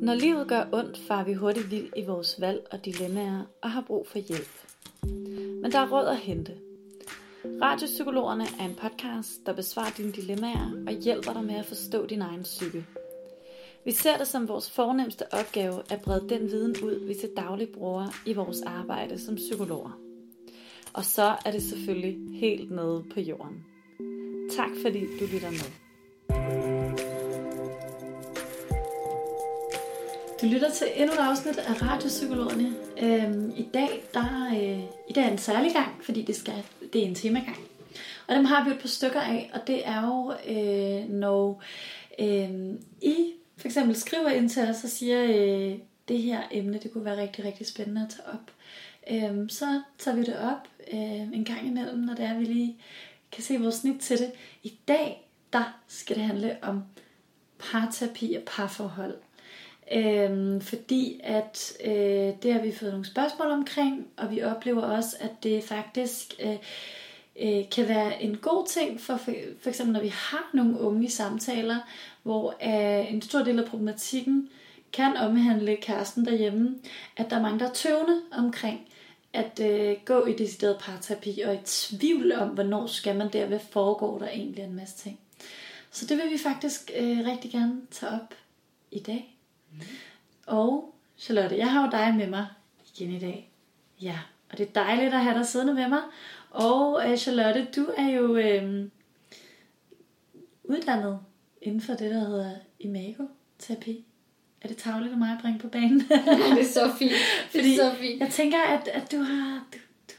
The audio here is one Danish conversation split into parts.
Når livet gør ondt, far vi hurtigt vild i vores valg og dilemmaer og har brug for hjælp. Men der er råd at hente. Radiopsykologerne er en podcast, der besvarer dine dilemmaer og hjælper dig med at forstå din egen psyke. Vi ser det som vores fornemmeste opgave at brede den viden ud, vi til daglig bruger i vores arbejde som psykologer. Og så er det selvfølgelig helt nede på jorden. Tak fordi du lytter med. Du lytter til endnu et afsnit af Radiopsykologerne. Øhm, I dag der, øh, i dag er en særlig gang, fordi det, skal, det er en temagang. Og dem har vi et par stykker af, og det er jo, øh, når øh, I for eksempel skriver ind til os og siger, øh, det her emne, det kunne være rigtig, rigtig spændende at tage op. Øh, så tager vi det op øh, en gang imellem, når det er, vi lige kan se vores snit til det. I dag, der skal det handle om parterapi og parforhold. Øhm, fordi at øh, det har vi fået nogle spørgsmål omkring, og vi oplever også, at det faktisk øh, øh, kan være en god ting, for, for, for eksempel når vi har nogle unge i samtaler, hvor øh, en stor del af problematikken kan omhandle kæresten derhjemme, at der er mange, der er tøvende omkring at øh, gå i decideret parterapi, og i tvivl om, hvornår skal man der, hvad foregår der egentlig en masse ting. Så det vil vi faktisk øh, rigtig gerne tage op i dag. Og Charlotte, jeg har jo dig med mig igen i dag. Ja, og det er dejligt at have dig siddende med mig. Og uh, Charlotte, du er jo øh, uddannet inden for det, der hedder imagoterapi. Er det tavligt af mig at bringe på banen? det er så fint. Det Fordi er så fint. jeg tænker, at, at du har... Du, du,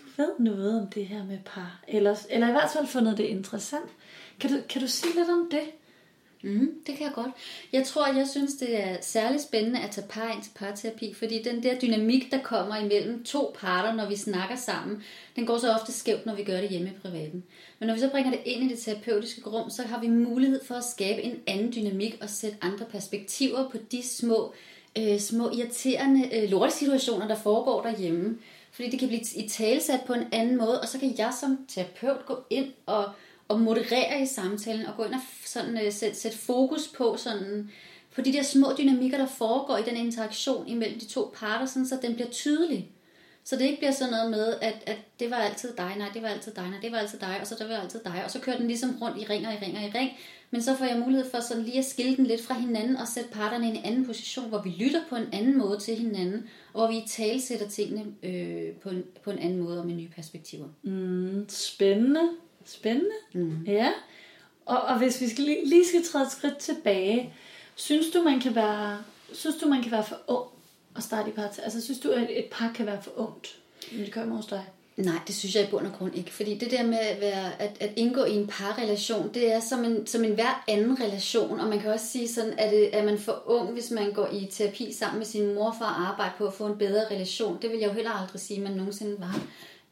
du ved noget om det her med par. Eller, eller i hvert fald fundet det interessant. Kan du, kan du sige lidt om det? Mm, det kan jeg godt. Jeg tror, jeg synes, det er særligt spændende at tage par ind til parterapi, fordi den der dynamik, der kommer imellem to parter, når vi snakker sammen, den går så ofte skævt, når vi gør det hjemme i privaten. Men når vi så bringer det ind i det terapeutiske rum, så har vi mulighed for at skabe en anden dynamik og sætte andre perspektiver på de små, øh, små irriterende øh, lortesituationer, der foregår derhjemme. Fordi det kan blive i talsat på en anden måde, og så kan jeg som terapeut gå ind og og moderere i samtalen og gå ind og sådan, øh, sætte, sætte fokus på sådan, på de der små dynamikker, der foregår i den interaktion imellem de to parter, sådan, så den bliver tydelig. Så det ikke bliver sådan noget med, at, at det var altid dig, nej, det var altid dig, nej, det var altid dig, og så det var altid dig, og så kører den ligesom rundt i ringer, i ringer, i ring. Men så får jeg mulighed for sådan lige at skille den lidt fra hinanden og sætte parterne i en anden position, hvor vi lytter på en anden måde til hinanden, og hvor vi talsætter tingene øh, på, en, på en anden måde og med nye perspektiver. Mm, spændende. Spændende. Mm. Ja. Og, og hvis vi skal lige, lige skal træde et skridt tilbage, synes du, man kan være, synes du, man kan være for ung at starte i par? Altså, synes du, at et par kan være for ungt, når det kommer hos dig? Nej, det synes jeg i bund og grund ikke. Fordi det der med at, være, at, at indgå i en parrelation, det er som en, som en hver anden relation. Og man kan også sige sådan, at det, er man for ung, hvis man går i terapi sammen med sin mor for at arbejde på at få en bedre relation. Det vil jeg jo heller aldrig sige, at man nogensinde var.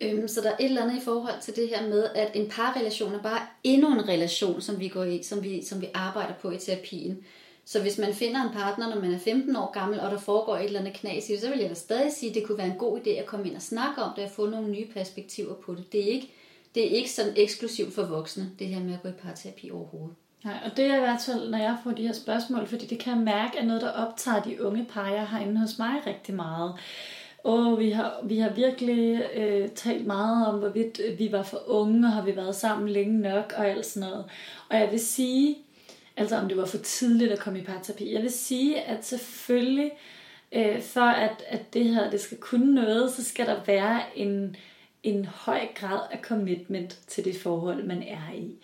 Øhm, så der er et eller andet i forhold til det her med, at en parrelation er bare endnu en relation, som vi går i, som vi, som vi arbejder på i terapien. Så hvis man finder en partner, når man er 15 år gammel, og der foregår et eller andet knas i det, så vil jeg da stadig sige, at det kunne være en god idé at komme ind og snakke om det, og få nogle nye perspektiver på det. Det er ikke, det er ikke sådan eksklusivt for voksne, det her med at gå i parterapi overhovedet. Nej, og det er i hvert fald, når jeg får de her spørgsmål, fordi det kan jeg mærke, er noget, der optager de unge par, jeg har inde hos mig rigtig meget. Åh, vi har, vi har virkelig øh, talt meget om, hvorvidt øh, vi var for unge, og har vi været sammen længe nok, og alt sådan noget. Og jeg vil sige, altså om det var for tidligt at komme i parterapi, jeg vil sige, at selvfølgelig, øh, for at, at det her det skal kunne noget, så skal der være en, en høj grad af commitment til det forhold, man er i.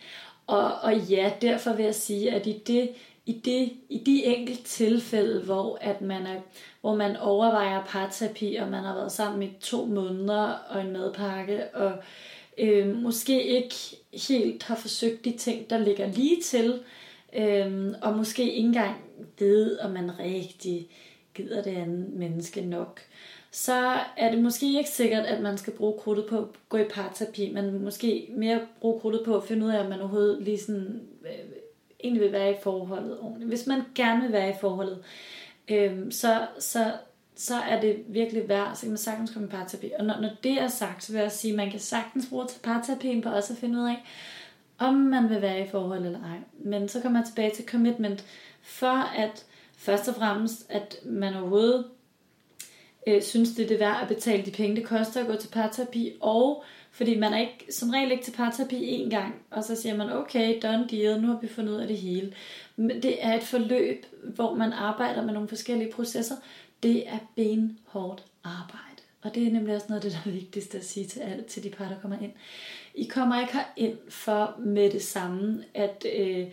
Og, og ja, derfor vil jeg sige, at i det, i, det, i de enkelte tilfælde, hvor, at man er, hvor man overvejer parterapi, og man har været sammen i to måneder og en madpakke, og øh, måske ikke helt har forsøgt de ting, der ligger lige til, øh, og måske ikke engang ved, om man rigtig gider det andet menneske nok, så er det måske ikke sikkert, at man skal bruge krudtet på at gå i parterapi, men måske mere bruge krudtet på at finde ud af, om man overhovedet lige sådan, øh, egentlig vil være i forholdet ordentligt. Hvis man gerne vil være i forholdet, øh, så, så, så er det virkelig værd, så kan man sagtens komme i parterapi. Og når, når det er sagt, så vil jeg sige, at man kan sagtens bruge parterapien på også at finde ud af, om man vil være i forhold eller ej. Men så kommer jeg tilbage til commitment. For at først og fremmest, at man overhovedet øh, synes, det er det værd at betale de penge, det koster at gå til parterapi, og fordi man er ikke, som regel ikke til parterapi en gang, og så siger man, okay, done deal, nu har vi fundet ud af det hele. Men det er et forløb, hvor man arbejder med nogle forskellige processer. Det er benhårdt arbejde. Og det er nemlig også noget af det, der er vigtigst at sige til, alle, til de par, der kommer ind. I kommer ikke ind for med det samme at øh,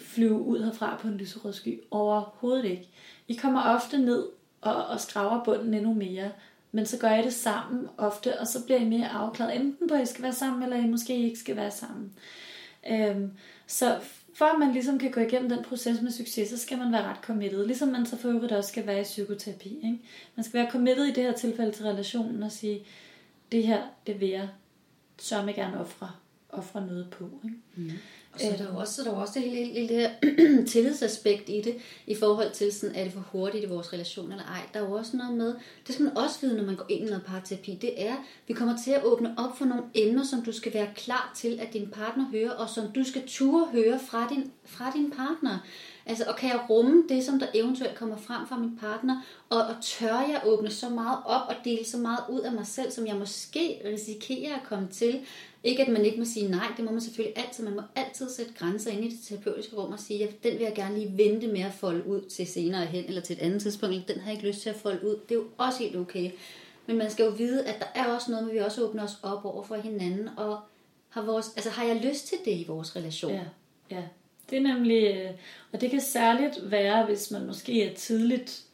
flyve ud herfra på en lyserød sky. Overhovedet ikke. I kommer ofte ned og, og skraver bunden endnu mere. Men så gør jeg det sammen ofte, og så bliver I mere afklaret. Enten på, at I skal være sammen, eller I måske ikke skal være sammen. Øhm, så for at man ligesom kan gå igennem den proces med succes, så skal man være ret committed. Ligesom man så for øvrigt også skal være i psykoterapi. Ikke? Man skal være committed i det her tilfælde til relationen og sige, det her, det vil jeg så gerne ofre, ofre noget på. Ikke? Mm. Og så er der jo også, der er også det hele, hele det her tillidsaspekt i det, i forhold til, sådan, er det for hurtigt i vores relation eller ej. Der er jo også noget med, det skal man også vide, når man går ind i noget parterapi, det er, vi kommer til at åbne op for nogle emner, som du skal være klar til, at din partner hører, og som du skal ture høre fra din, fra din partner. Altså, og kan jeg rumme det, som der eventuelt kommer frem fra min partner, og, og tør jeg åbne så meget op og dele så meget ud af mig selv, som jeg måske risikerer at komme til, ikke at man ikke må sige nej, det må man selvfølgelig altid. Man må altid sætte grænser ind i det terapeutiske rum og sige, at den vil jeg gerne lige vente med at folde ud til senere hen, eller til et andet tidspunkt, eller den har jeg ikke lyst til at folde ud. Det er jo også helt okay. Men man skal jo vide, at der er også noget, hvor vi også åbner os op over for hinanden, og har, vores, altså, har jeg lyst til det i vores relation? Ja, ja. Det er nemlig, øh, og det kan særligt være, hvis man måske er tidligt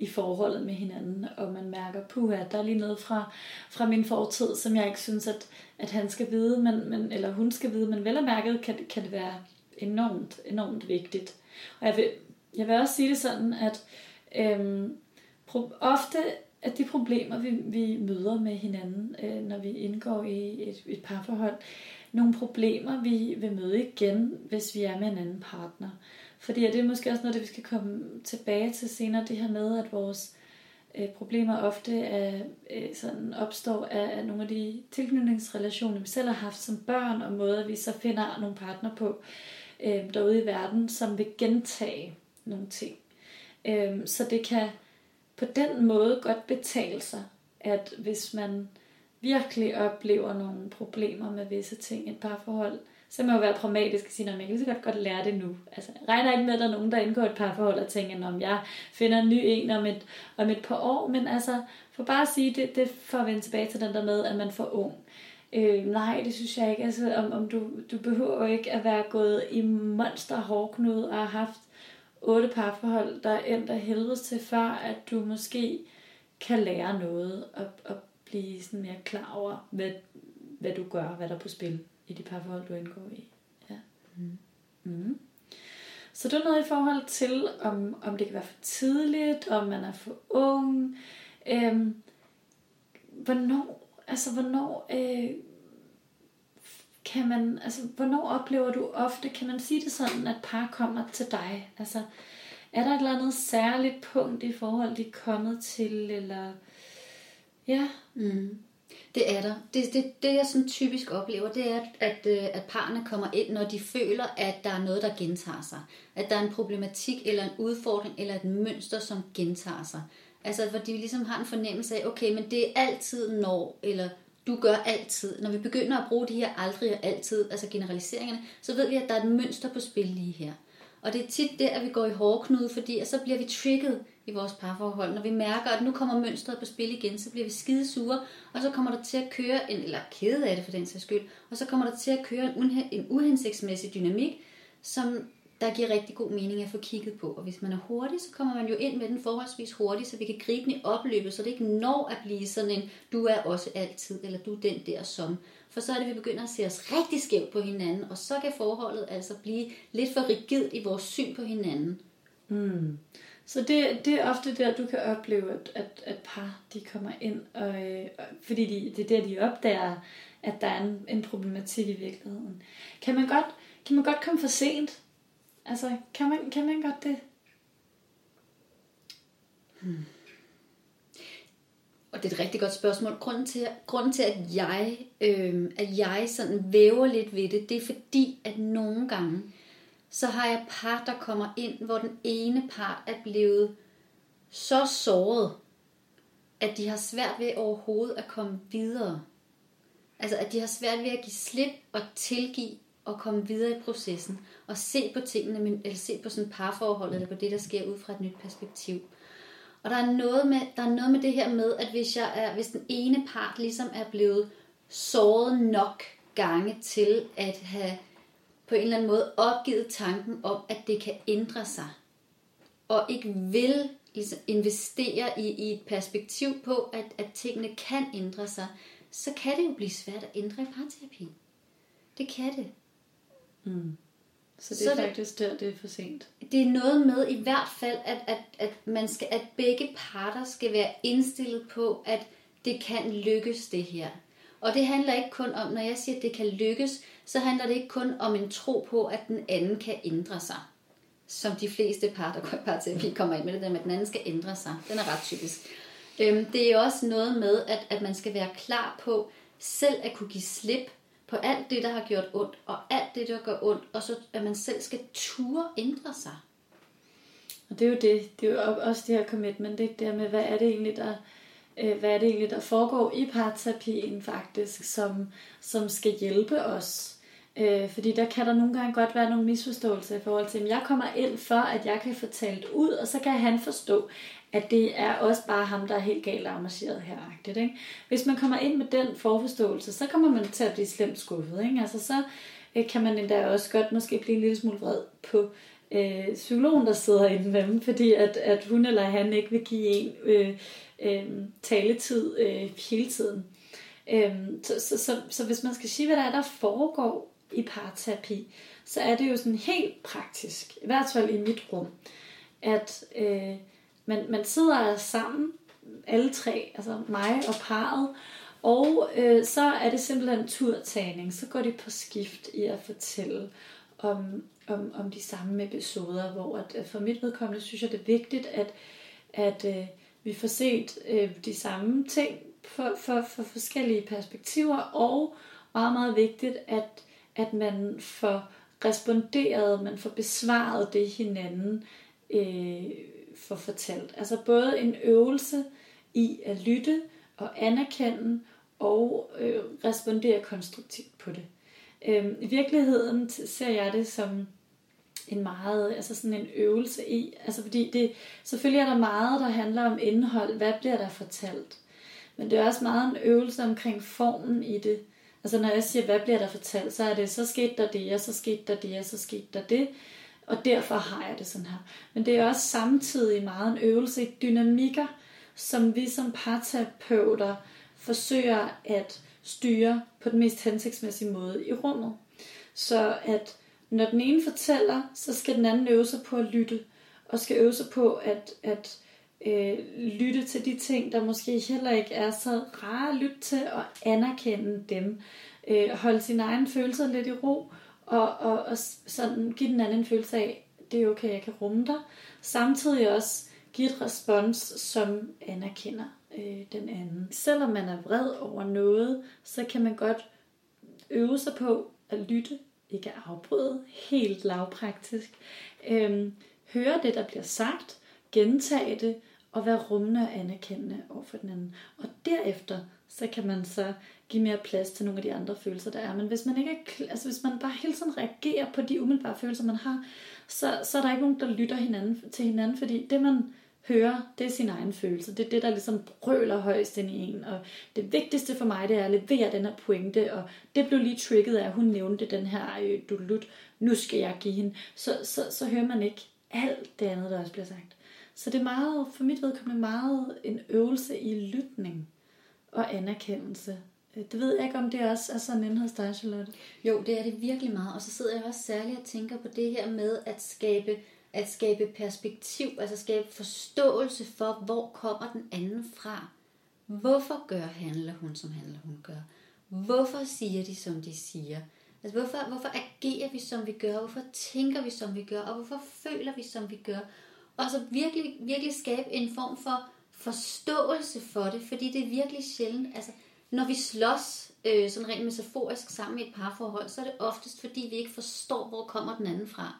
i forholdet med hinanden, og man mærker, puha, der er lige noget fra, fra min fortid, som jeg ikke synes, at, at han skal vide, men, men, eller hun skal vide, men vel og mærket kan, kan det være enormt, enormt vigtigt. Og jeg vil, jeg vil også sige det sådan, at øhm, pro, ofte at de problemer, vi, vi møder med hinanden, øh, når vi indgår i et, et parforhold, nogle problemer, vi vil møde igen, hvis vi er med en anden partner. Fordi det er måske også noget, det vi skal komme tilbage til senere, det her med, at vores øh, problemer ofte er, øh, sådan opstår af, af nogle af de tilknytningsrelationer, vi selv har haft som børn, og måder, vi så finder nogle partner på øh, derude i verden, som vil gentage nogle ting. Øh, så det kan på den måde godt betale sig, at hvis man virkelig oplever nogle problemer med visse ting i et parforhold, så må jeg jo være pragmatisk og sige, at jeg kan så godt godt lære det nu. Altså, regner ikke med, at der er nogen, der indgår et parforhold og tænker, om jeg finder en ny en om et, om et par år, men altså, for bare at sige, det, det for at vende tilbage til den der med, at man får ung. Øh, nej, det synes jeg ikke. Altså, om, om du, du behøver ikke at være gået i monster hårdknud og haft otte parforhold, der er helvedes til, før at du måske kan lære noget og, og blive sådan mere klar over, hvad, hvad du gør, hvad der er på spil i de parforhold, du indgår i. Ja. Mm. Mm. Så det er noget i forhold til, om, om det kan være for tidligt, om man er for ung. Øhm, hvornår, altså hvornår øh, kan man, altså hvornår oplever du ofte, kan man sige det sådan, at par kommer til dig? Altså, er der et eller andet særligt punkt i forhold, de er kommet til, eller ja? Mm. Det er der. Det, det, det jeg sådan typisk oplever, det er, at, øh, at parerne kommer ind, når de føler, at der er noget, der gentager sig. At der er en problematik, eller en udfordring, eller et mønster, som gentager sig. Altså, hvor de ligesom har en fornemmelse af, okay, men det er altid når, eller du gør altid. Når vi begynder at bruge de her aldrig og altid, altså generaliseringerne, så ved vi, at der er et mønster på spil lige her. Og det er tit der, at vi går i hårdknude, fordi så bliver vi trigget i vores parforhold. Når vi mærker, at nu kommer mønstret på spil igen, så bliver vi skide sure, og så kommer der til at køre en, eller kede af det for den sags skyld, og så kommer der til at køre en, en uhensigtsmæssig dynamik, som der giver rigtig god mening at få kigget på. Og hvis man er hurtig, så kommer man jo ind med den forholdsvis hurtigt, så vi kan gribe den i opløbet, så det ikke når at blive sådan en, du er også altid, eller du er den der som. For så er det, vi begynder at se os rigtig skævt på hinanden, og så kan forholdet altså blive lidt for rigidt i vores syn på hinanden. Mm. Så det, det er ofte der, du kan opleve, at, at, at par de kommer ind, og, øh, fordi de, det er der, de opdager, at der er en, en problematik i virkeligheden. Kan man godt, kan man godt komme for sent? Altså, kan man, kan man godt det? Hmm. Og det er et rigtig godt spørgsmål. Grunden til, grunden til at, jeg, øh, at jeg sådan væver lidt ved det, det er fordi, at nogle gange, så har jeg par, der kommer ind, hvor den ene part er blevet så såret, at de har svært ved overhovedet at komme videre. Altså, at de har svært ved at give slip og tilgive og komme videre i processen og se på tingene, eller se på sådan parforholdet eller på det, der sker ud fra et nyt perspektiv. Og der er noget med, der er noget med det her med, at hvis, jeg er, hvis den ene part ligesom er blevet såret nok gange til at have på en eller anden måde opgivet tanken om, at det kan ændre sig, og ikke vil ligesom investere i, i et perspektiv på, at, at tingene kan ændre sig, så kan det jo blive svært at ændre i parterapi. Det kan det. Mm. Så det er så faktisk det, der, det er for sent. Det er noget med i hvert fald, at, at, at, man skal, at begge parter skal være indstillet på, at det kan lykkes det her. Og det handler ikke kun om, når jeg siger, at det kan lykkes, så handler det ikke kun om en tro på, at den anden kan ændre sig. Som de fleste par, der går i parterapi, kommer ind med det der med, at den anden skal ændre sig. Den er ret typisk. Øhm, det er også noget med, at, at man skal være klar på selv at kunne give slip på alt det, der har gjort ondt, og alt det, der gør ondt, og så at man selv skal ture ændre sig. Og det er jo det, det er jo også det her commitment, det der med, hvad er det egentlig, der, øh, hvad er det egentlig, der foregår i parterapien faktisk, som, som skal hjælpe os. Øh, fordi der kan der nogle gange godt være nogle misforståelser i forhold til, at jeg kommer ind for, at jeg kan få talt ud, og så kan han forstå, at det er også bare ham, der er helt galt arrangeret her. Ikke? Hvis man kommer ind med den forforståelse, så kommer man til at blive slemt skuffet. Ikke? Altså, så øh, kan man endda også godt måske blive en lille smule vred på øh, psykologen, der sidder inde med dem, fordi at, at hun eller han ikke vil give en øh, øh, taletid øh, hele tiden. Øh, så, så, så, så hvis man skal sige, hvad der er, der foregår i parterapi, så er det jo sådan helt praktisk, i hvert fald i mit rum, at øh, man, man sidder sammen, alle tre, altså mig og parret, og øh, så er det simpelthen turtagning. Så går de på skift i at fortælle om, om, om de samme episoder, hvor at, øh, for mit vedkommende synes jeg, det er vigtigt, at, at øh, vi får set øh, de samme ting for, for, for forskellige perspektiver, og meget, meget vigtigt, at, at man får responderet, man får besvaret det hinanden øh, får fortalt. Altså både en øvelse i at lytte og anerkende og øh, respondere konstruktivt på det. Øh, I virkeligheden ser jeg det som en meget, altså sådan en øvelse i, altså fordi det, selvfølgelig er der meget, der handler om indhold, hvad bliver der fortalt, men det er også meget en øvelse omkring formen i det. Altså når jeg siger, hvad bliver der fortalt, så er det, så skete der det, og så skete der det, og så skete der det, og derfor har jeg det sådan her. Men det er også samtidig meget en øvelse i dynamikker, som vi som parterapeuter forsøger at styre på den mest hensigtsmæssige måde i rummet. Så at når den ene fortæller, så skal den anden øve sig på at lytte, og skal øve sig på at, at øh, lytte til de ting, der måske heller ikke er så rare at lytte til, og anerkende dem. Øh, holde sine egne følelser lidt i ro, og, og, og sådan give den anden en følelse af, det er okay, jeg kan rumme dig. Samtidig også give et respons, som anerkender øh, den anden. Selvom man er vred over noget, så kan man godt øve sig på at lytte, ikke at afbryde, helt lavpraktisk. Øhm, høre det, der bliver sagt, gentage det, og være rummende og anerkendende over for den anden. Og derefter, så kan man så give mere plads til nogle af de andre følelser, der er. Men hvis man ikke er, altså hvis man bare hele tiden reagerer på de umiddelbare følelser, man har, så, så er der ikke nogen, der lytter hinanden, til hinanden, fordi det man hører, det er sin egen følelse. Det er det, der ligesom brøler højst ind i en. Og det vigtigste for mig, det er at levere den her pointe, og det blev lige trigget af, at hun nævnte den her øh, dulut, nu skal jeg give hende. Så, så, så hører man ikke alt det andet, der også bliver sagt. Så det er meget, for mit vedkommende meget en øvelse i lytning og anerkendelse. Øh, det ved jeg ikke, om det også er sådan inde hos dig, Charlotte. Jo, det er det virkelig meget. Og så sidder jeg også særligt og tænker på det her med at skabe, at skabe perspektiv, altså skabe forståelse for, hvor kommer den anden fra. Hvorfor gør han eller hun, som han eller hun gør? Hvorfor siger de, som de siger? Altså, hvorfor, hvorfor agerer vi, som vi gør? Hvorfor tænker vi, som vi gør? Og hvorfor føler vi, som vi gør? Og så virkelig, virkelig skabe en form for forståelse for det, fordi det er virkelig sjældent. Altså, når vi slås øh, sådan rent metaforisk sammen i et parforhold, så er det oftest, fordi vi ikke forstår, hvor kommer den anden fra.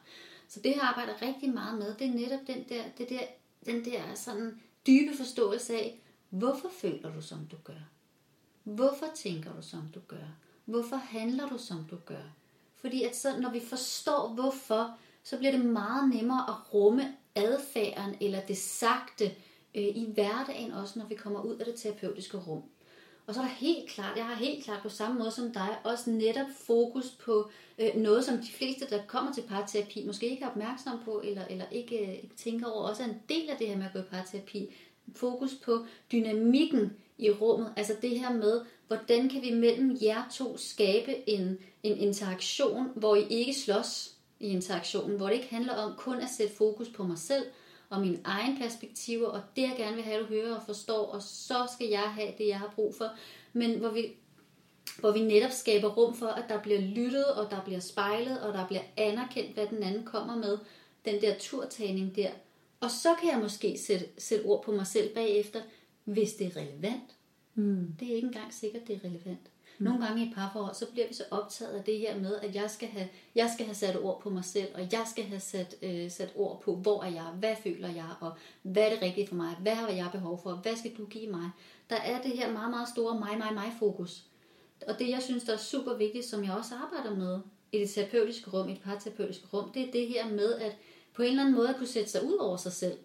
Så det, her arbejder rigtig meget med, det er netop den der, det der, den der sådan dybe forståelse af, hvorfor føler du, som du gør? Hvorfor tænker du, som du gør? Hvorfor handler du, som du gør? Fordi at så, når vi forstår hvorfor, så bliver det meget nemmere at rumme adfærden eller det sagte øh, i hverdagen, også når vi kommer ud af det terapeutiske rum. Og så er der helt klart, jeg har helt klart på samme måde som dig, også netop fokus på øh, noget, som de fleste, der kommer til parterapi, måske ikke er opmærksom på, eller, eller ikke, øh, ikke tænker over, også er en del af det her med at gå i parterapi. Fokus på dynamikken i rummet, altså det her med, hvordan kan vi mellem jer to skabe en, en interaktion, hvor I ikke slås i interaktionen, hvor det ikke handler om kun at sætte fokus på mig selv, og mine egne perspektiver, og det jeg gerne vil have, at du hører og forstår, og så skal jeg have det, jeg har brug for. Men hvor vi, hvor vi netop skaber rum for, at der bliver lyttet, og der bliver spejlet, og der bliver anerkendt, hvad den anden kommer med. Den der turtagning der. Og så kan jeg måske sætte, sætte ord på mig selv bagefter, hvis det er relevant. Mm. Det er ikke engang sikkert, det er relevant. Mm. Nogle gange i et parforhold, så bliver vi så optaget af det her med, at jeg skal have, jeg skal have sat ord på mig selv, og jeg skal have sat, øh, sat ord på, hvor er jeg, hvad føler jeg, og hvad er det rigtige for mig, hvad har jeg behov for, hvad skal du give mig. Der er det her meget, meget store mig, mig, mig fokus. Og det, jeg synes, der er super vigtigt, som jeg også arbejder med i det terapeutiske rum, i det parterapeutiske rum, det er det her med, at på en eller anden måde at kunne sætte sig ud over sig selv.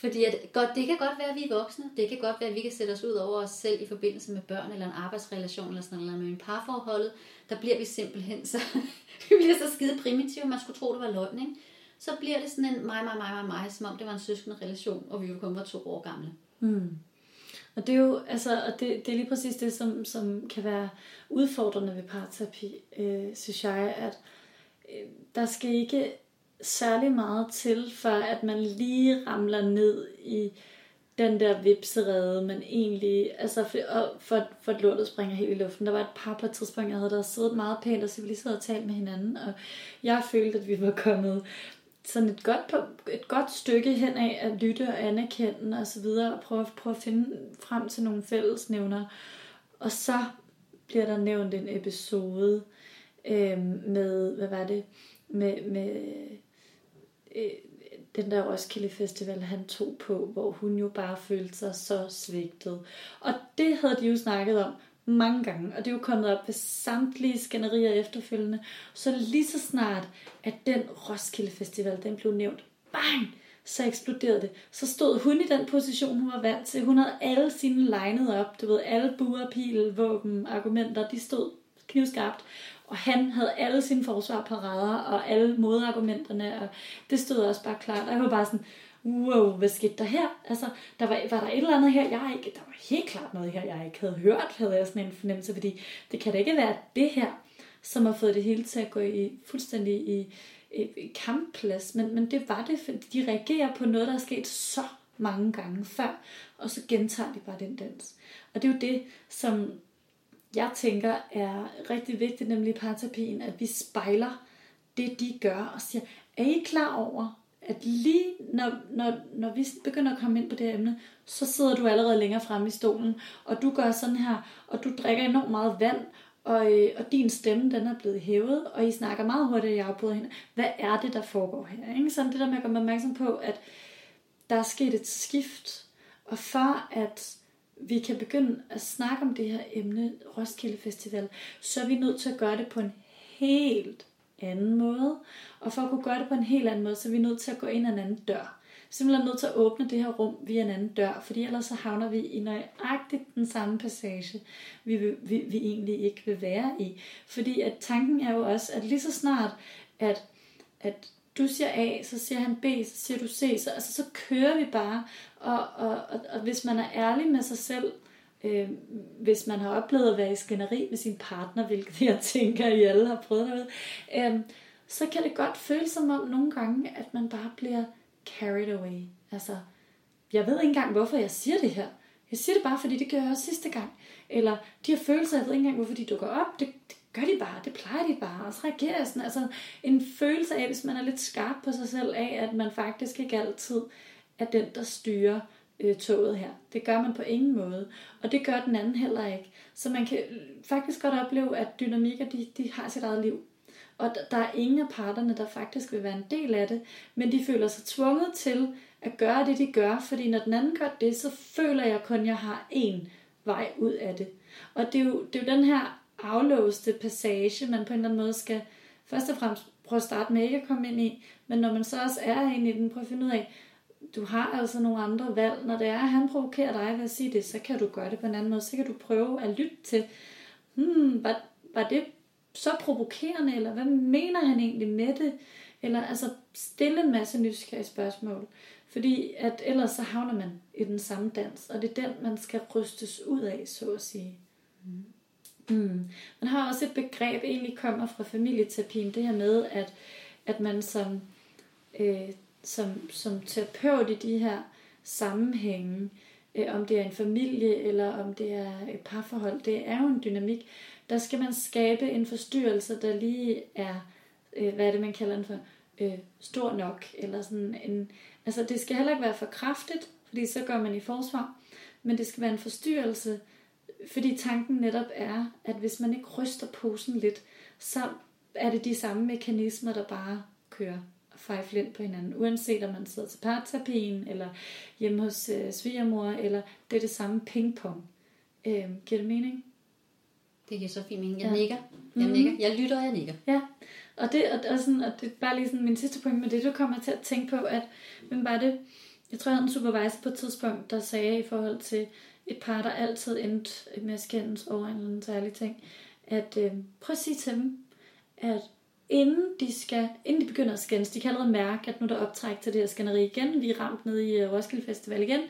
Fordi at, godt, det kan godt være, at vi er voksne. Det kan godt være, at vi kan sætte os ud over os selv i forbindelse med børn, eller en arbejdsrelation, eller sådan noget, eller med en parforholdet. Der bliver vi simpelthen så, vi bliver så skide primitive, man skulle tro, det var løgn, ikke? Så bliver det sådan en mig, mig, mig, mig, mig, som om det var en søskende relation, og vi jo kun var to år gamle. Mm. Og det er jo, altså, og det, det er lige præcis det, som, som kan være udfordrende ved parterapi, øh, synes jeg, at øh, der skal ikke særlig meget til, for at man lige ramler ned i den der vipserede, men egentlig, altså for, for, for at lortet springer helt i luften. Der var et par på et tidspunkt, jeg havde der siddet meget pænt og civiliseret og talt med hinanden, og jeg følte, at vi var kommet sådan et godt, på, et godt stykke hen af at lytte og anerkende og så videre, og prøve, prøve at finde frem til nogle fællesnævner. Og så bliver der nævnt en episode øh, med, hvad var det, med, med øh, den der Roskilde Festival, han tog på, hvor hun jo bare følte sig så svigtet. Og det havde de jo snakket om mange gange, og det er jo kommet op ved samtlige skænderier efterfølgende. Så lige så snart, at den Roskilde Festival, den blev nævnt, bang, så eksploderede det. Så stod hun i den position, hun var vant til. Hun havde alle sine legnet op. Du ved, alle buer, pil, våben, argumenter, de stod knivskarpt. Og han havde alle sine forsvar parader og alle modargumenterne, og det stod også bare klart. Og jeg var bare sådan, wow, hvad skete der her? Altså, der var, var der et eller andet her, jeg ikke, der var helt klart noget her, jeg ikke havde hørt, havde jeg sådan en fornemmelse, fordi det kan da ikke være det her, som har fået det hele til at gå i fuldstændig i, i, i kampplads, men, men det var det, fordi de reagerer på noget, der er sket så mange gange før, og så gentager de bare den dans. Og det er jo det, som jeg tænker er rigtig vigtigt, nemlig parterapien, at vi spejler det, de gør, og siger, er I klar over, at lige når, når, når vi begynder at komme ind på det her emne, så sidder du allerede længere fremme i stolen, og du gør sådan her, og du drikker enormt meget vand, og, øh, og din stemme den er blevet hævet, og I snakker meget hurtigt, jeg afbryder hende. Hvad er det, der foregår her? Ikke? Sådan det der med at gøre opmærksom på, at der er sket et skift, og for at vi kan begynde at snakke om det her emne, Roskilde Festival, så er vi nødt til at gøre det på en helt anden måde. Og for at kunne gøre det på en helt anden måde, så er vi nødt til at gå ind ad en anden dør. Simpelthen nødt til at åbne det her rum via en anden dør, fordi ellers så havner vi i nøjagtigt den samme passage, vi, vi, vi, vi egentlig ikke vil være i. Fordi at tanken er jo også, at lige så snart, at, at du siger A, så siger han B, så siger du C, så, altså, så kører vi bare. Og, og, og, og hvis man er ærlig med sig selv, øh, hvis man har oplevet at være i skænderi med sin partner, hvilket jeg tænker, I alle har prøvet derude, øh, så kan det godt føles som om nogle gange, at man bare bliver carried away. Altså, jeg ved ikke engang, hvorfor jeg siger det her. Jeg siger det bare, fordi det gør jeg også sidste gang. Eller de her følelser, jeg ved ikke engang, hvorfor de dukker op. Det, det gør de bare, det plejer de bare. Og så reagerer jeg sådan, altså en følelse af, hvis man er lidt skarp på sig selv af, at man faktisk ikke altid er den, der styrer øh, toget her. Det gør man på ingen måde. Og det gør den anden heller ikke. Så man kan øh, faktisk godt opleve, at dynamikker de, de har sit eget liv. Og der er ingen af parterne, der faktisk vil være en del af det, men de føler sig tvunget til at gøre det, de gør, fordi når den anden gør det, så føler jeg kun, at jeg har én vej ud af det. Og det er jo, det er jo den her aflåste passage, man på en eller anden måde skal først og fremmest prøve at starte med ikke at komme ind i, men når man så også er inde i den, prøv at finde ud af, du har altså nogle andre valg. Når det er, at han provokerer dig ved at sige det, så kan du gøre det på en anden måde. Så kan du prøve at lytte til, hmm, var, var det så provokerende, eller hvad mener han egentlig med det? Eller altså stille en masse nysgerrige spørgsmål. Fordi at ellers så havner man i den samme dans, og det er den, man skal rystes ud af, så at sige. Mm. Mm. Man har også et begreb, egentlig kommer fra familieterapien, det her med, at, at man som, øh, som, som terapeut i de her sammenhænge, øh, om det er en familie eller om det er et parforhold, det er jo en dynamik, der skal man skabe en forstyrrelse, der lige er, øh, hvad er det man kalder den for, øh, stor nok, eller sådan en, altså det skal heller ikke være for kraftigt, fordi så går man i forsvar, men det skal være en forstyrrelse, fordi tanken netop er, at hvis man ikke ryster posen lidt, så er det de samme mekanismer, der bare kører feje flint på hinanden, uanset om man sidder til parterapien, eller hjemme hos øh, svigermor, eller det er det samme pingpong. Øh, giver det mening? Det giver så fint mening. Jeg ja. nikker. Jeg mm. nikker. Jeg lytter, og jeg nikker. Ja. Og det, og, og, sådan, og det er bare lige sådan min sidste point med det, du kommer til at tænke på, at hvem var det? Jeg tror, jeg havde en supervisor på et tidspunkt, der sagde i forhold til et par, der altid endte med at skændes over en eller anden særlig ting, at øh, prøv at sige til dem, at inden de, skal, inden de begynder at skændes, de kan allerede mærke, at nu der er optræk til det her skænderi igen, vi er ramt ned i øh, Roskilde Festival igen,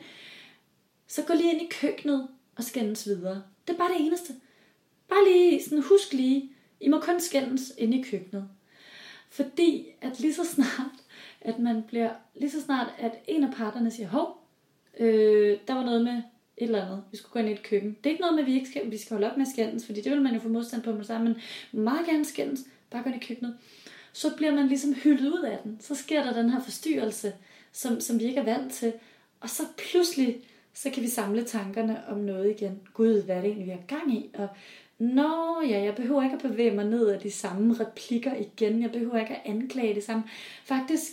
så gå lige ind i køkkenet og skændes videre. Det er bare det eneste. Bare lige, sådan husk lige, I må kun skændes inde i køkkenet. Fordi at lige så snart, at man bliver, lige så snart, at en af parterne siger, hov, øh, der var noget med et eller andet, vi skulle gå ind i et køkken. Det er ikke noget med, at vi, ikke skal, vi skal holde op med at skændes, fordi det vil man jo få modstand på med sammen, men meget gerne skændes, bare gå ind i køkkenet. Så bliver man ligesom hyldet ud af den. Så sker der den her forstyrrelse, som, som vi ikke er vant til. Og så pludselig, så kan vi samle tankerne om noget igen. Gud, hvad er det egentlig, vi har gang i? Og Nå ja, jeg behøver ikke at bevæge mig ned af de samme replikker igen. Jeg behøver ikke at anklage det samme. Faktisk,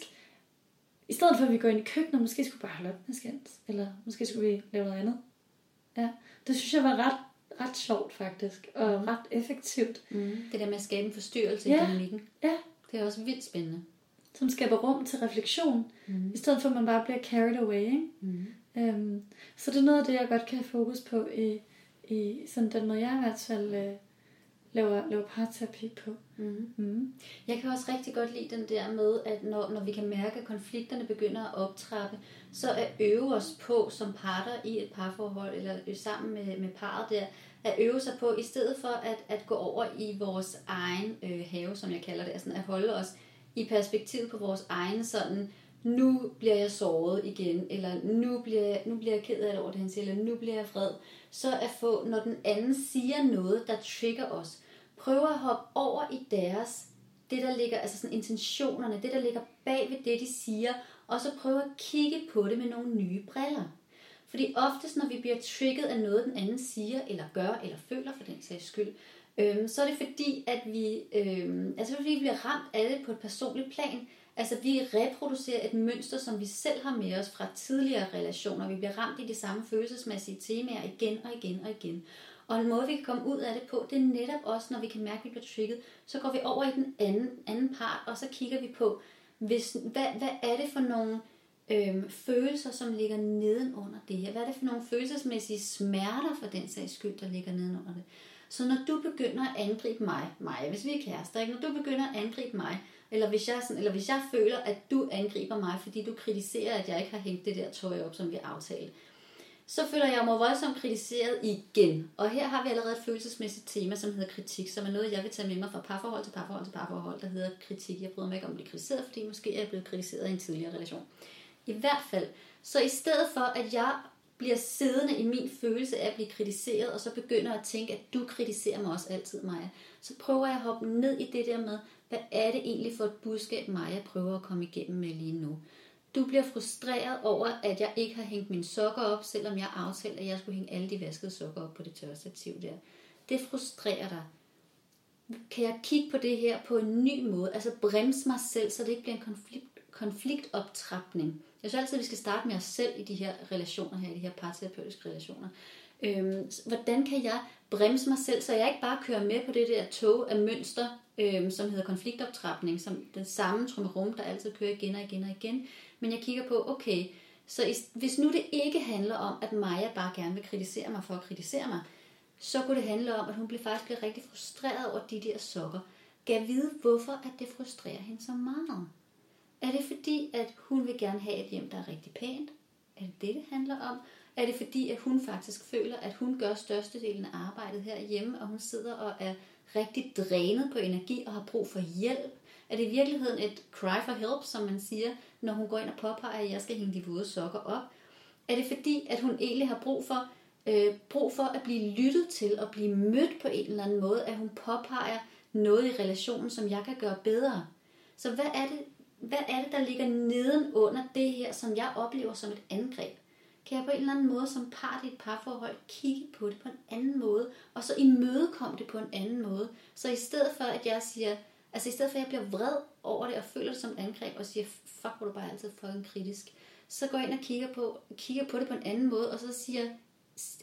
i stedet for at vi går ind i køkkenet, måske skulle vi bare holde op med skændes. Eller måske skulle vi lave noget andet. Ja, det synes jeg var ret, ret sjovt faktisk. Og mm. ret effektivt. Mm. Det der med at skabe en forstyrrelse ja. i dynamikken. Ja. Det er også vildt spændende. Som skaber rum til refleksion. Mm. I stedet for at man bare bliver carried away. Ikke? Mm. Øhm, så det er noget af det, jeg godt kan have fokus på i i sådan den måde, jeg i hvert fald øh, laver, laver parterapi på. Mm. Mm. Jeg kan også rigtig godt lide den der med, at når, når vi kan mærke, at konflikterne begynder at optrappe, så at øve os på som parter i et parforhold, eller sammen med, med parret der, at øve sig på, i stedet for at, at gå over i vores egen øh, have, som jeg kalder det, altså at holde os i perspektiv på vores egen sådan nu bliver jeg såret igen, eller nu bliver jeg, nu bliver jeg ked af det over det, han siger, eller nu bliver jeg fred. Så at få, når den anden siger noget, der trigger os, prøve at hoppe over i deres, det der ligger, altså sådan intentionerne, det der ligger bag ved det, de siger, og så prøve at kigge på det med nogle nye briller. Fordi oftest, når vi bliver trigget af noget, den anden siger, eller gør, eller føler for den sags skyld, øhm, så er det fordi, at vi, øhm, altså fordi vi bliver ramt af det på et personligt plan, Altså vi reproducerer et mønster, som vi selv har med os fra tidligere relationer. Vi bliver ramt i de samme følelsesmæssige temaer igen og igen og igen. Og en måde, vi kan komme ud af det på, det er netop også, når vi kan mærke, at vi bliver trigget, så går vi over i den anden, anden part, og så kigger vi på, hvis, hvad, hvad er det for nogle øhm, følelser, som ligger nedenunder det her? Hvad er det for nogle følelsesmæssige smerter for den sags skyld, der ligger nedenunder det? Så når du begynder at angribe mig, mig, hvis vi er kærester, ikke? når du begynder at angribe mig, eller hvis, jeg sådan, eller hvis jeg føler, at du angriber mig, fordi du kritiserer, at jeg ikke har hængt det der tøj op, som vi aftalte, så føler jeg mig voldsomt kritiseret igen. Og her har vi allerede et følelsesmæssigt tema, som hedder kritik, som er noget, jeg vil tage med mig fra parforhold til parforhold til parforhold, der hedder kritik. Jeg bryder mig ikke om at blive kritiseret, fordi måske er jeg blevet kritiseret i en tidligere relation. I hvert fald, så i stedet for, at jeg bliver siddende i min følelse af at blive kritiseret, og så begynder at tænke, at du kritiserer mig også altid, Maja, så prøver jeg at hoppe ned i det der med, hvad er det egentlig for et budskab, Maja prøver at komme igennem med lige nu? Du bliver frustreret over, at jeg ikke har hængt mine sokker op, selvom jeg aftalte, at jeg skulle hænge alle de vaskede sokker op på det tørrestativ der. Det frustrerer dig. Kan jeg kigge på det her på en ny måde? Altså bremse mig selv, så det ikke bliver en konflikt, konfliktoptrapning. Jeg synes altid, at vi skal starte med os selv i de her relationer her, i de her parterapeutiske relationer. Øhm, hvordan kan jeg bremse mig selv, så jeg ikke bare kører med på det der tog af mønster, øhm, som hedder konfliktoptrapning, som den samme trummerum, der altid kører igen og igen og igen. Men jeg kigger på, okay, så hvis nu det ikke handler om, at Maja bare gerne vil kritisere mig for at kritisere mig, så kunne det handle om, at hun bliver faktisk bliver rigtig frustreret over de der sokker. Gav vide, hvorfor at det frustrerer hende så meget? Er det fordi, at hun vil gerne have et hjem, der er rigtig pænt? Er det det, det handler om? Er det fordi, at hun faktisk føler, at hun gør størstedelen af arbejdet herhjemme, og hun sidder og er rigtig drænet på energi og har brug for hjælp? Er det i virkeligheden et cry for help, som man siger, når hun går ind og påpeger, at jeg skal hænge de våde sokker op? Er det fordi, at hun egentlig har brug for, øh, brug for at blive lyttet til og blive mødt på en eller anden måde, at hun påpeger noget i relationen, som jeg kan gøre bedre? Så hvad er det, hvad er det, der ligger nedenunder det her, som jeg oplever som et angreb? Kan jeg på en eller anden måde som part i et parforhold kigge på det på en anden måde, og så imødekomme det på en anden måde? Så i stedet for, at jeg siger, altså i stedet for, at jeg bliver vred over det og føler det som et angreb og siger, fuck, hvor du bare altid fucking kritisk, så går jeg ind og kigger på, kigger på det på en anden måde, og så siger,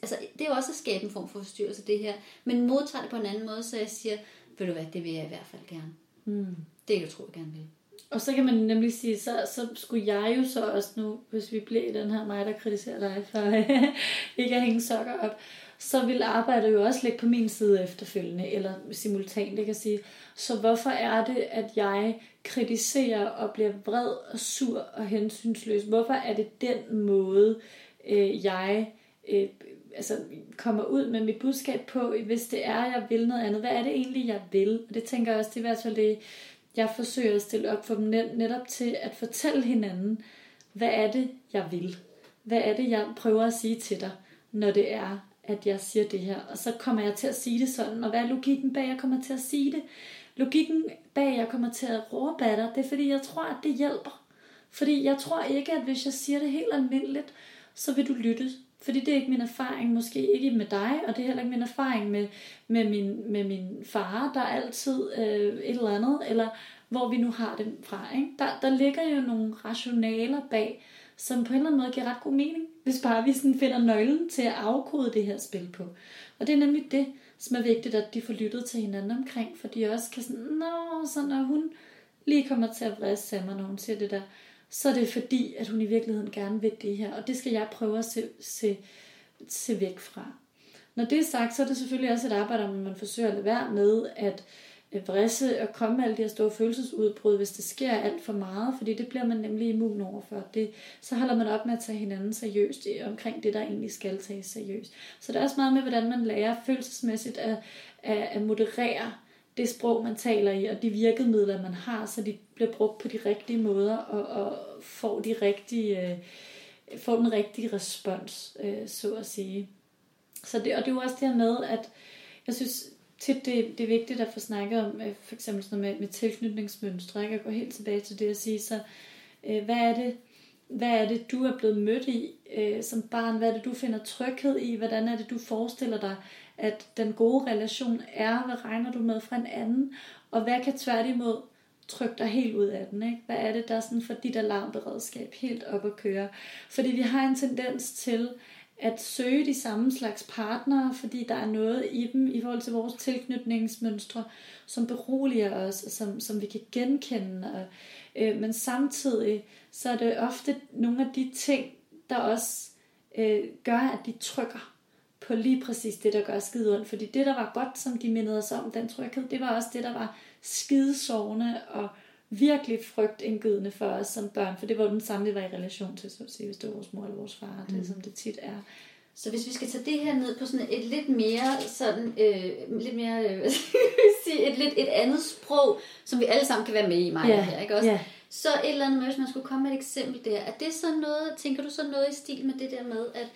altså det er jo også at skabe en form for forstyrrelse, det her, men modtager det på en anden måde, så jeg siger, ved du hvad, det vil jeg i hvert fald gerne. Mm. Det jeg tror, jeg gerne vil. Og så kan man nemlig sige, så, så skulle jeg jo så også nu, hvis vi bliver den her mig, der kritiserer dig for ikke at hænge sokker op, så vil arbejdet jo også ligge på min side efterfølgende, eller simultant, det kan sige. Så hvorfor er det, at jeg kritiserer og bliver vred og sur og hensynsløs? Hvorfor er det den måde, øh, jeg øh, altså, kommer ud med mit budskab på, hvis det er, jeg vil noget andet? Hvad er det egentlig, jeg vil? Og det tænker jeg også, det er i hvert fald det, jeg forsøger at stille op for dem netop til at fortælle hinanden, hvad er det, jeg vil? Hvad er det, jeg prøver at sige til dig, når det er, at jeg siger det her? Og så kommer jeg til at sige det sådan, og hvad er logikken bag, jeg kommer til at sige det? Logikken bag, jeg kommer til at råbe af dig, det er fordi, jeg tror, at det hjælper. Fordi jeg tror ikke, at hvis jeg siger det helt almindeligt, så vil du lytte. Fordi det er ikke min erfaring, måske ikke med dig, og det er heller ikke min erfaring med, med, min, med min far, der er altid øh, et eller andet, eller hvor vi nu har det fra. Ikke? Der, der ligger jo nogle rationaler bag, som på en eller anden måde giver ret god mening, hvis bare vi sådan finder nøglen til at afkode det her spil på. Og det er nemlig det, som er vigtigt, at de får lyttet til hinanden omkring, for de også kan sådan, nå, så når hun lige kommer til at vriste sig mig, når hun siger det der, så er det fordi, at hun i virkeligheden gerne vil det her, og det skal jeg prøve at se, se, se væk fra. Når det er sagt, så er det selvfølgelig også et arbejde, om man forsøger at lade være med at vrisse og komme med alle de her store følelsesudbrud, hvis det sker alt for meget, fordi det bliver man nemlig immun overfor. Det, så holder man op med at tage hinanden seriøst omkring det, der egentlig skal tages seriøst. Så det er også meget med, hvordan man lærer følelsesmæssigt at, at, at moderere det sprog, man taler i, og de virkemidler, man har, så de bliver brugt på de rigtige måder, og, og får, de rigtige, øh, får den rigtige respons, øh, så at sige. Så det, og det er jo også det her med, at jeg synes tit det, det er vigtigt at få snakket om, øh, for eksempel sådan noget med, med tilknytningsmønstre, ikke? at gå helt tilbage til det og sige, så øh, hvad er det, hvad er det, du er blevet mødt i øh, som barn? Hvad er det, du finder tryghed i? Hvordan er det, du forestiller dig, at den gode relation er? Hvad regner du med fra en anden? Og hvad kan tværtimod trykke dig helt ud af den? Ikke? Hvad er det, der er sådan for dit alarmberedskab helt op at køre? Fordi vi har en tendens til at søge de samme slags partnere, fordi der er noget i dem i forhold til vores tilknytningsmønstre, som beroliger os, og som, som vi kan genkende. Og, øh, men samtidig så er det ofte nogle af de ting, der også øh, gør, at de trykker på lige præcis det, der gør skide ondt. Fordi det, der var godt, som de mindede os om, den tryghed, det var også det, der var skidesårende og virkelig frygtindgydende for os som børn, for det var den samme, vi var i relation til, så at sige, hvis det var vores mor eller vores far, mm. det som det tit er. Så hvis vi skal tage det her ned på sådan et lidt mere sådan, øh, lidt mere, øh, sige, et lidt et andet sprog, som vi alle sammen kan være med i mig yeah. her, ikke også? Yeah. Så et eller andet med, hvis man skulle komme med et eksempel der, er det så noget, tænker du så noget i stil med det der med, at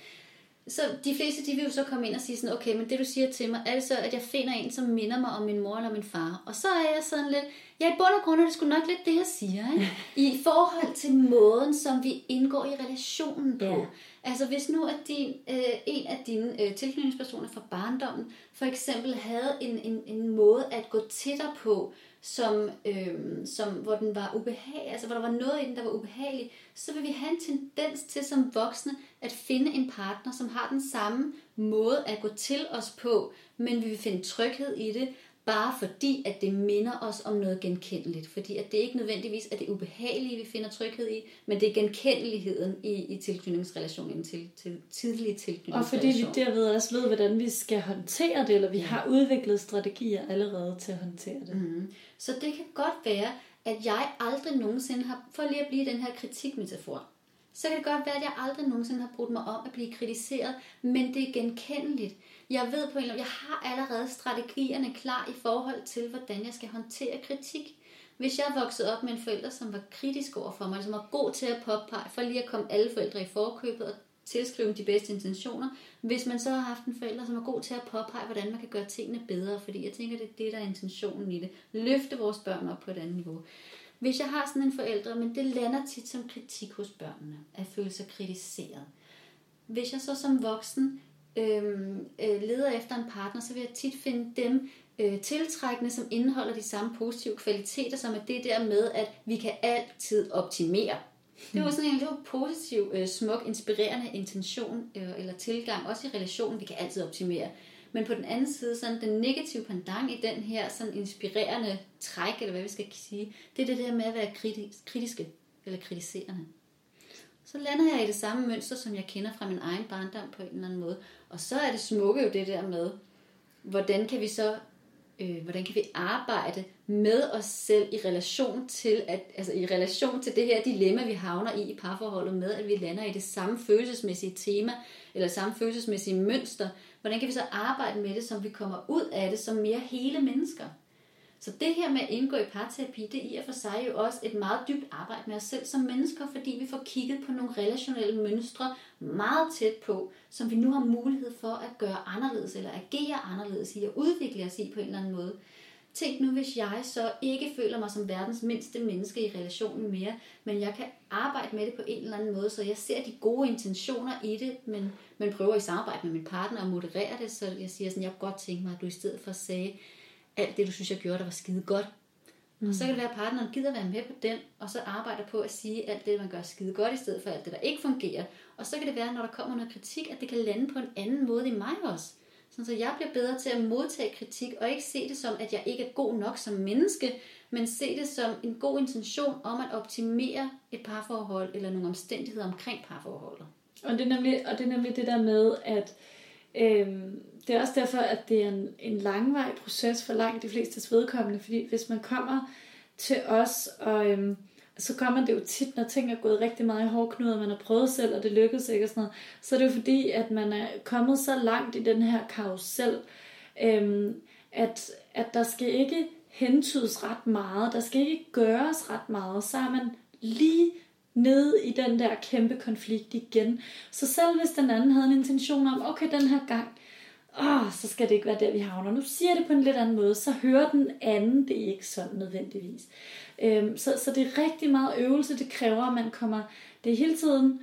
så de fleste, de vil jo så komme ind og sige sådan, okay, men det du siger til mig, er det så, at jeg finder en, som minder mig om min mor eller min far? Og så er jeg sådan lidt, ja, i bund og grund er det sgu nok lidt det, jeg siger, ikke? I forhold til måden, som vi indgår i relationen på. Ja. Altså hvis nu at din, øh, en af dine øh, tilknytningspersoner fra barndommen for eksempel havde en, en, en måde at gå til dig på, som, øh, som, hvor den var ubehagelig, altså hvor der var noget i den, der var ubehagelig, så vil vi have en tendens til som voksne at finde en partner, som har den samme måde at gå til os på, men vi vil finde tryghed i det, bare fordi, at det minder os om noget genkendeligt. Fordi at det ikke nødvendigvis er det ubehagelige, vi finder tryghed i, men det er genkendeligheden i, i tilknytningsrelationen, til, til tidlige Og tilknytningsrelationer. fordi vi derved også ved, hvordan vi skal håndtere det, eller vi har udviklet strategier allerede til at håndtere det. Mm. Så det kan godt være, at jeg aldrig nogensinde har, for lige at blive den her kritikmetafor, så kan det godt være, at jeg aldrig nogensinde har brugt mig om at blive kritiseret, men det er genkendeligt. Jeg ved på en eller anden, jeg har allerede strategierne klar i forhold til, hvordan jeg skal håndtere kritik. Hvis jeg er vokset op med en forælder, som var kritisk over for mig, som var god til at påpege, for lige at komme alle forældre i forkøbet og tilskrive dem de bedste intentioner. Hvis man så har haft en forælder, som er god til at påpege, hvordan man kan gøre tingene bedre, fordi jeg tænker, det er det, der er intentionen i det. Løfte vores børn op på et andet niveau. Hvis jeg har sådan en forælder, men det lander tit som kritik hos børnene, at føle sig kritiseret. Hvis jeg så som voksen øhm, øh, leder efter en partner, så vil jeg tit finde dem øh, tiltrækkende, som indeholder de samme positive kvaliteter, som er det der med, at vi kan altid optimere. Det var sådan en lidt positiv, øh, smuk, inspirerende intention øh, eller tilgang, også i relationen, vi kan altid optimere. Men på den anden side, sådan den negative pendant i den her sådan inspirerende træk, eller hvad vi skal sige, det er det der med at være kritisk, kritiske eller kritiserende. Så lander jeg i det samme mønster, som jeg kender fra min egen barndom på en eller anden måde. Og så er det smukke jo det der med, hvordan kan vi så øh, hvordan kan vi arbejde med os selv i relation til at, altså i relation til det her dilemma, vi havner i i parforholdet med, at vi lander i det samme følelsesmæssige tema, eller samme følelsesmæssige mønster. Hvordan kan vi så arbejde med det, som vi kommer ud af det som mere hele mennesker? Så det her med at indgå i parterapi, det er i og for sig jo også et meget dybt arbejde med os selv som mennesker, fordi vi får kigget på nogle relationelle mønstre meget tæt på, som vi nu har mulighed for at gøre anderledes, eller agere anderledes i, og udvikle os i på en eller anden måde. Tænk nu, hvis jeg så ikke føler mig som verdens mindste menneske i relationen mere, men jeg kan arbejde med det på en eller anden måde, så jeg ser de gode intentioner i det, men, men prøver i samarbejde med min partner at moderere det, så jeg siger sådan, jeg kunne godt tænke mig, at du i stedet for sagde, alt det, du synes, jeg gjorde, der var skide godt. Mm. Og så kan det være, at partneren gider være med på den, og så arbejder på at sige alt det, man gør skide godt, i stedet for alt det, der ikke fungerer. Og så kan det være, når der kommer noget kritik, at det kan lande på en anden måde i mig også. Sådan, så jeg bliver bedre til at modtage kritik, og ikke se det som, at jeg ikke er god nok som menneske, men se det som en god intention om at optimere et parforhold, eller nogle omstændigheder omkring parforholdet. Og det er nemlig, og det, er nemlig det der med, at øhm, det er også derfor, at det er en, en langvarig proces for langt de fleste vedkommende, fordi hvis man kommer til os, og øhm, så kommer det jo tit, når ting er gået rigtig meget i hårdknud, og man har prøvet selv, og det lykkedes ikke og sådan noget, så er det jo fordi, at man er kommet så langt i den her karusel, øhm, at, at der skal ikke hentydes ret meget, der skal ikke gøres ret meget, så er man lige nede i den der kæmpe konflikt igen. Så selv hvis den anden havde en intention om, okay, den her gang, åh, så skal det ikke være der, vi havner. Nu siger jeg det på en lidt anden måde, så hører den anden det ikke sådan nødvendigvis. Øhm, så, så det er rigtig meget øvelse, det kræver, at man kommer, det er hele tiden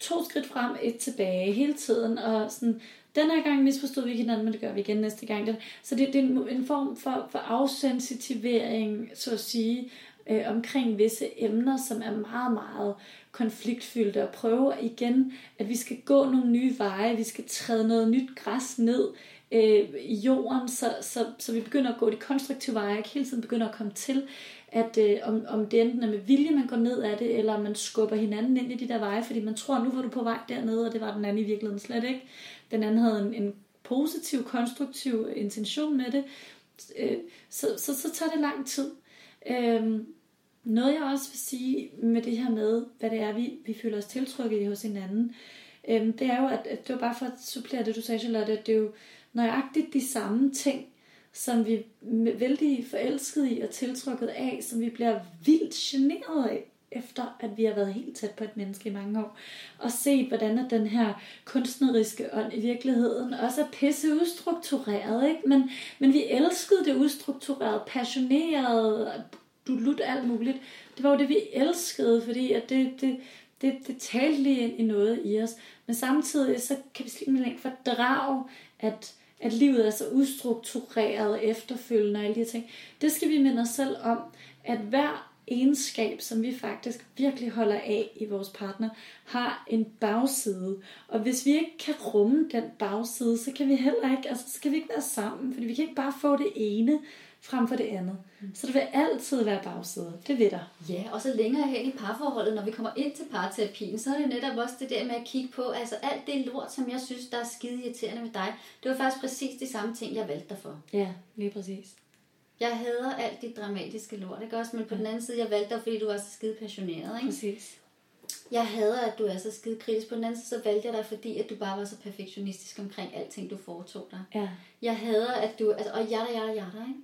to skridt frem, et tilbage, hele tiden, og sådan, den her gang misforstod vi ikke hinanden, men det gør vi igen næste gang. Så det, det er en, en form for, for afsensitivering, så at sige, øh, omkring visse emner, som er meget, meget konfliktfyldte, og prøve igen, at vi skal gå nogle nye veje, vi skal træde noget nyt græs ned øh, i jorden, så, så, så vi begynder at gå de konstruktive veje, ikke hele tiden begynder at komme til, at øh, om, om det enten er med vilje, man går ned af det, eller man skubber hinanden ind i de der veje, fordi man tror, nu var du på vej dernede, og det var den anden i virkeligheden slet ikke. Den anden havde en, en positiv, konstruktiv intention med det. Øh, så, så, så tager det lang tid. Øhm, noget jeg også vil sige med det her med, hvad det er, vi, vi føler os tiltrykket i hos hinanden, øhm, det er jo, at, at det var bare for at supplere det, du sagde, Charlotte, at det er jo nøjagtigt de samme ting, som vi er vældig forelskede i og tiltrykket af, som vi bliver vildt generet af. efter at vi har været helt tæt på et menneske i mange år, og set, hvordan at den her kunstneriske ånd i virkeligheden også er pisse ustruktureret, ikke? Men, men vi elskede det ustruktureret, passioneret, du lut alt muligt. Det var jo det, vi elskede, fordi at det, det, det, det talte lige ind i noget i os. Men samtidig så kan vi simpelthen ikke fordrage, at, at livet er så ustruktureret efterfølgende og alle de her ting. Det skal vi minde os selv om, at hver egenskab, som vi faktisk virkelig holder af i vores partner, har en bagside. Og hvis vi ikke kan rumme den bagside, så kan vi heller ikke, altså så kan vi ikke være sammen, fordi vi kan ikke bare få det ene frem for det andet. Mm. Så der vil altid være bagsider. Det ved der. Ja, og så længere hen i parforholdet, når vi kommer ind til parterapien, så er det netop også det der med at kigge på, altså alt det lort, som jeg synes, der er skide irriterende med dig, det var faktisk præcis de samme ting, jeg valgte dig for. Ja, lige præcis. Jeg hader alt det dramatiske lort, ikke også? Men på ja. den anden side, jeg valgte dig, fordi du var så skide passioneret, ikke? Præcis. Jeg hader, at du er så skide kritisk. På den anden side, så valgte jeg dig, fordi at du bare var så perfektionistisk omkring alting, du foretog dig. Ja. Jeg hader, at du... Altså, og jada, jada, jada, ikke?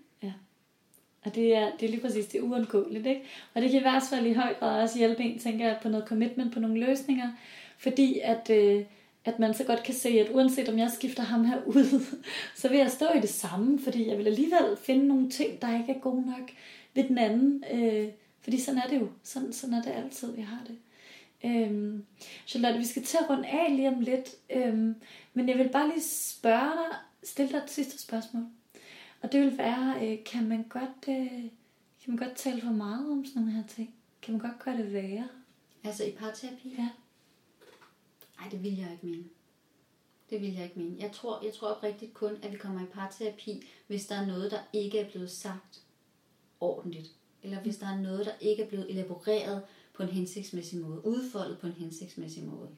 Og det er, det er lige præcis det uundgåeligt, ikke? Og det kan i hvert fald i høj grad også hjælpe en, tænker jeg, på noget commitment, på nogle løsninger. Fordi at, øh, at man så godt kan se, at uanset om jeg skifter ham her ud, så vil jeg stå i det samme, fordi jeg vil alligevel finde nogle ting, der ikke er gode nok ved den anden. Øh, fordi sådan er det jo. Sådan, sådan er det altid, vi har det. Øhm, Charlotte, vi skal til at runde af lige om lidt. Øhm, men jeg vil bare lige spørge dig, stille dig et sidste spørgsmål. Og det vil være, øh, kan man godt, øh, kan man godt tale for meget om sådan nogle her ting? Kan man godt gøre det værre? Altså i parterapi? Ja. Nej, det vil jeg ikke mene. Det vil jeg ikke mene. Jeg tror, jeg tror oprigtigt kun, at vi kommer i parterapi, hvis der er noget, der ikke er blevet sagt ordentligt. Eller hvis der er noget, der ikke er blevet elaboreret på en hensigtsmæssig måde. Udfoldet på en hensigtsmæssig måde.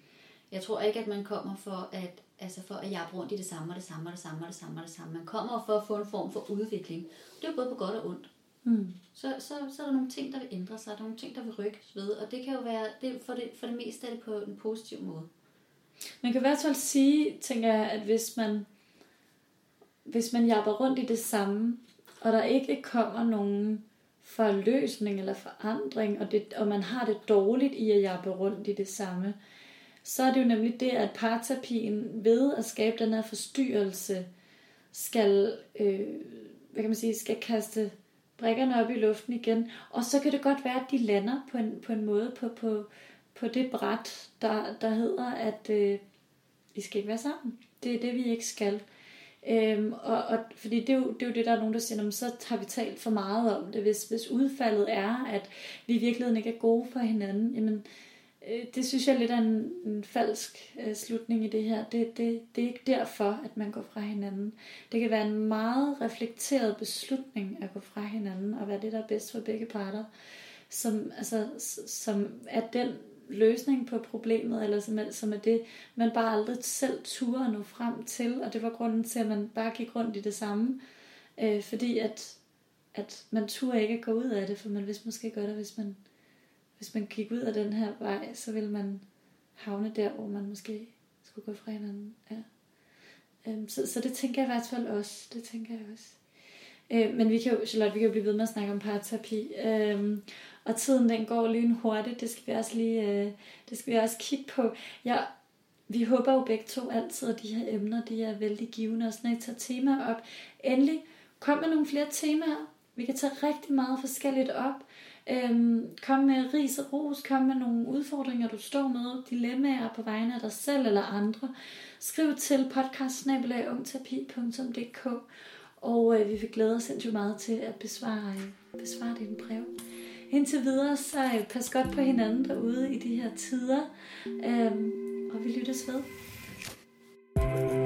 Jeg tror ikke, at man kommer for at, altså for at jappe rundt i det samme og det samme og det samme og det samme og det samme. Man kommer for at få en form for udvikling. Det er jo både på godt og ondt. Mm. Så, så, så er der nogle ting, der vil ændre sig. Der er nogle ting, der vil rykkes ved. Og det kan jo være, det, for, det, for det meste er det på en positiv måde. Man kan i hvert fald sige, tænker jeg, at hvis man, hvis man japper rundt i det samme, og der ikke kommer nogen forløsning eller forandring, og, det, og man har det dårligt i at jappe rundt i det samme, så er det jo nemlig det, at parterapien ved at skabe den her forstyrrelse, skal, øh, hvad kan man sige, skal kaste brækkerne op i luften igen. Og så kan det godt være, at de lander på en, på en måde på, på, på det bræt, der, der hedder, at øh, I skal ikke være sammen. Det er det, vi ikke skal. Øhm, og, og, fordi det er, jo, det er jo det, der er nogen, der siger, så har vi talt for meget om det. Hvis, hvis udfaldet er, at vi i virkeligheden ikke er gode for hinanden, jamen, øh, Øh, det synes jeg lidt er en, en falsk øh, slutning i det her. Det, det, det er ikke derfor, at man går fra hinanden. Det kan være en meget reflekteret beslutning at gå fra hinanden, og være det, der er bedst for begge parter, som, altså, som er den løsning på problemet, eller som er, som er det, man bare aldrig selv turde at nå frem til, og det var grunden til, at man bare gik rundt i det samme, øh, fordi at, at man turde ikke at gå ud af det, for man vidste måske godt, at hvis man, hvis man gik ud af den her vej, så ville man havne der, hvor man måske skulle gå fra hinanden. Ja. Øhm, så, så det tænker jeg i hvert fald også. Det tænker jeg også. Øh, men vi kan jo, Charlotte, vi kan jo blive ved med at snakke om parterapi. Øhm, og tiden den går lige hurtigt. Det skal vi også lige øh, det skal vi også kigge på. Ja, vi håber jo begge to altid, at de her emner de er vældig givende, og sådan at tager temaer op. Endelig, kom med nogle flere temaer. Vi kan tage rigtig meget forskelligt op. Øhm, kom med ris og ros, kom med nogle udfordringer, du står med, dilemmaer på vegne af dig selv eller andre. Skriv til podcast og øh, vi vil glæde os sindssygt meget til at besvare, øh, besvare dine brev. Indtil videre, så øh, pas godt på hinanden derude i de her tider, øhm, og vi lyttes ved. thank you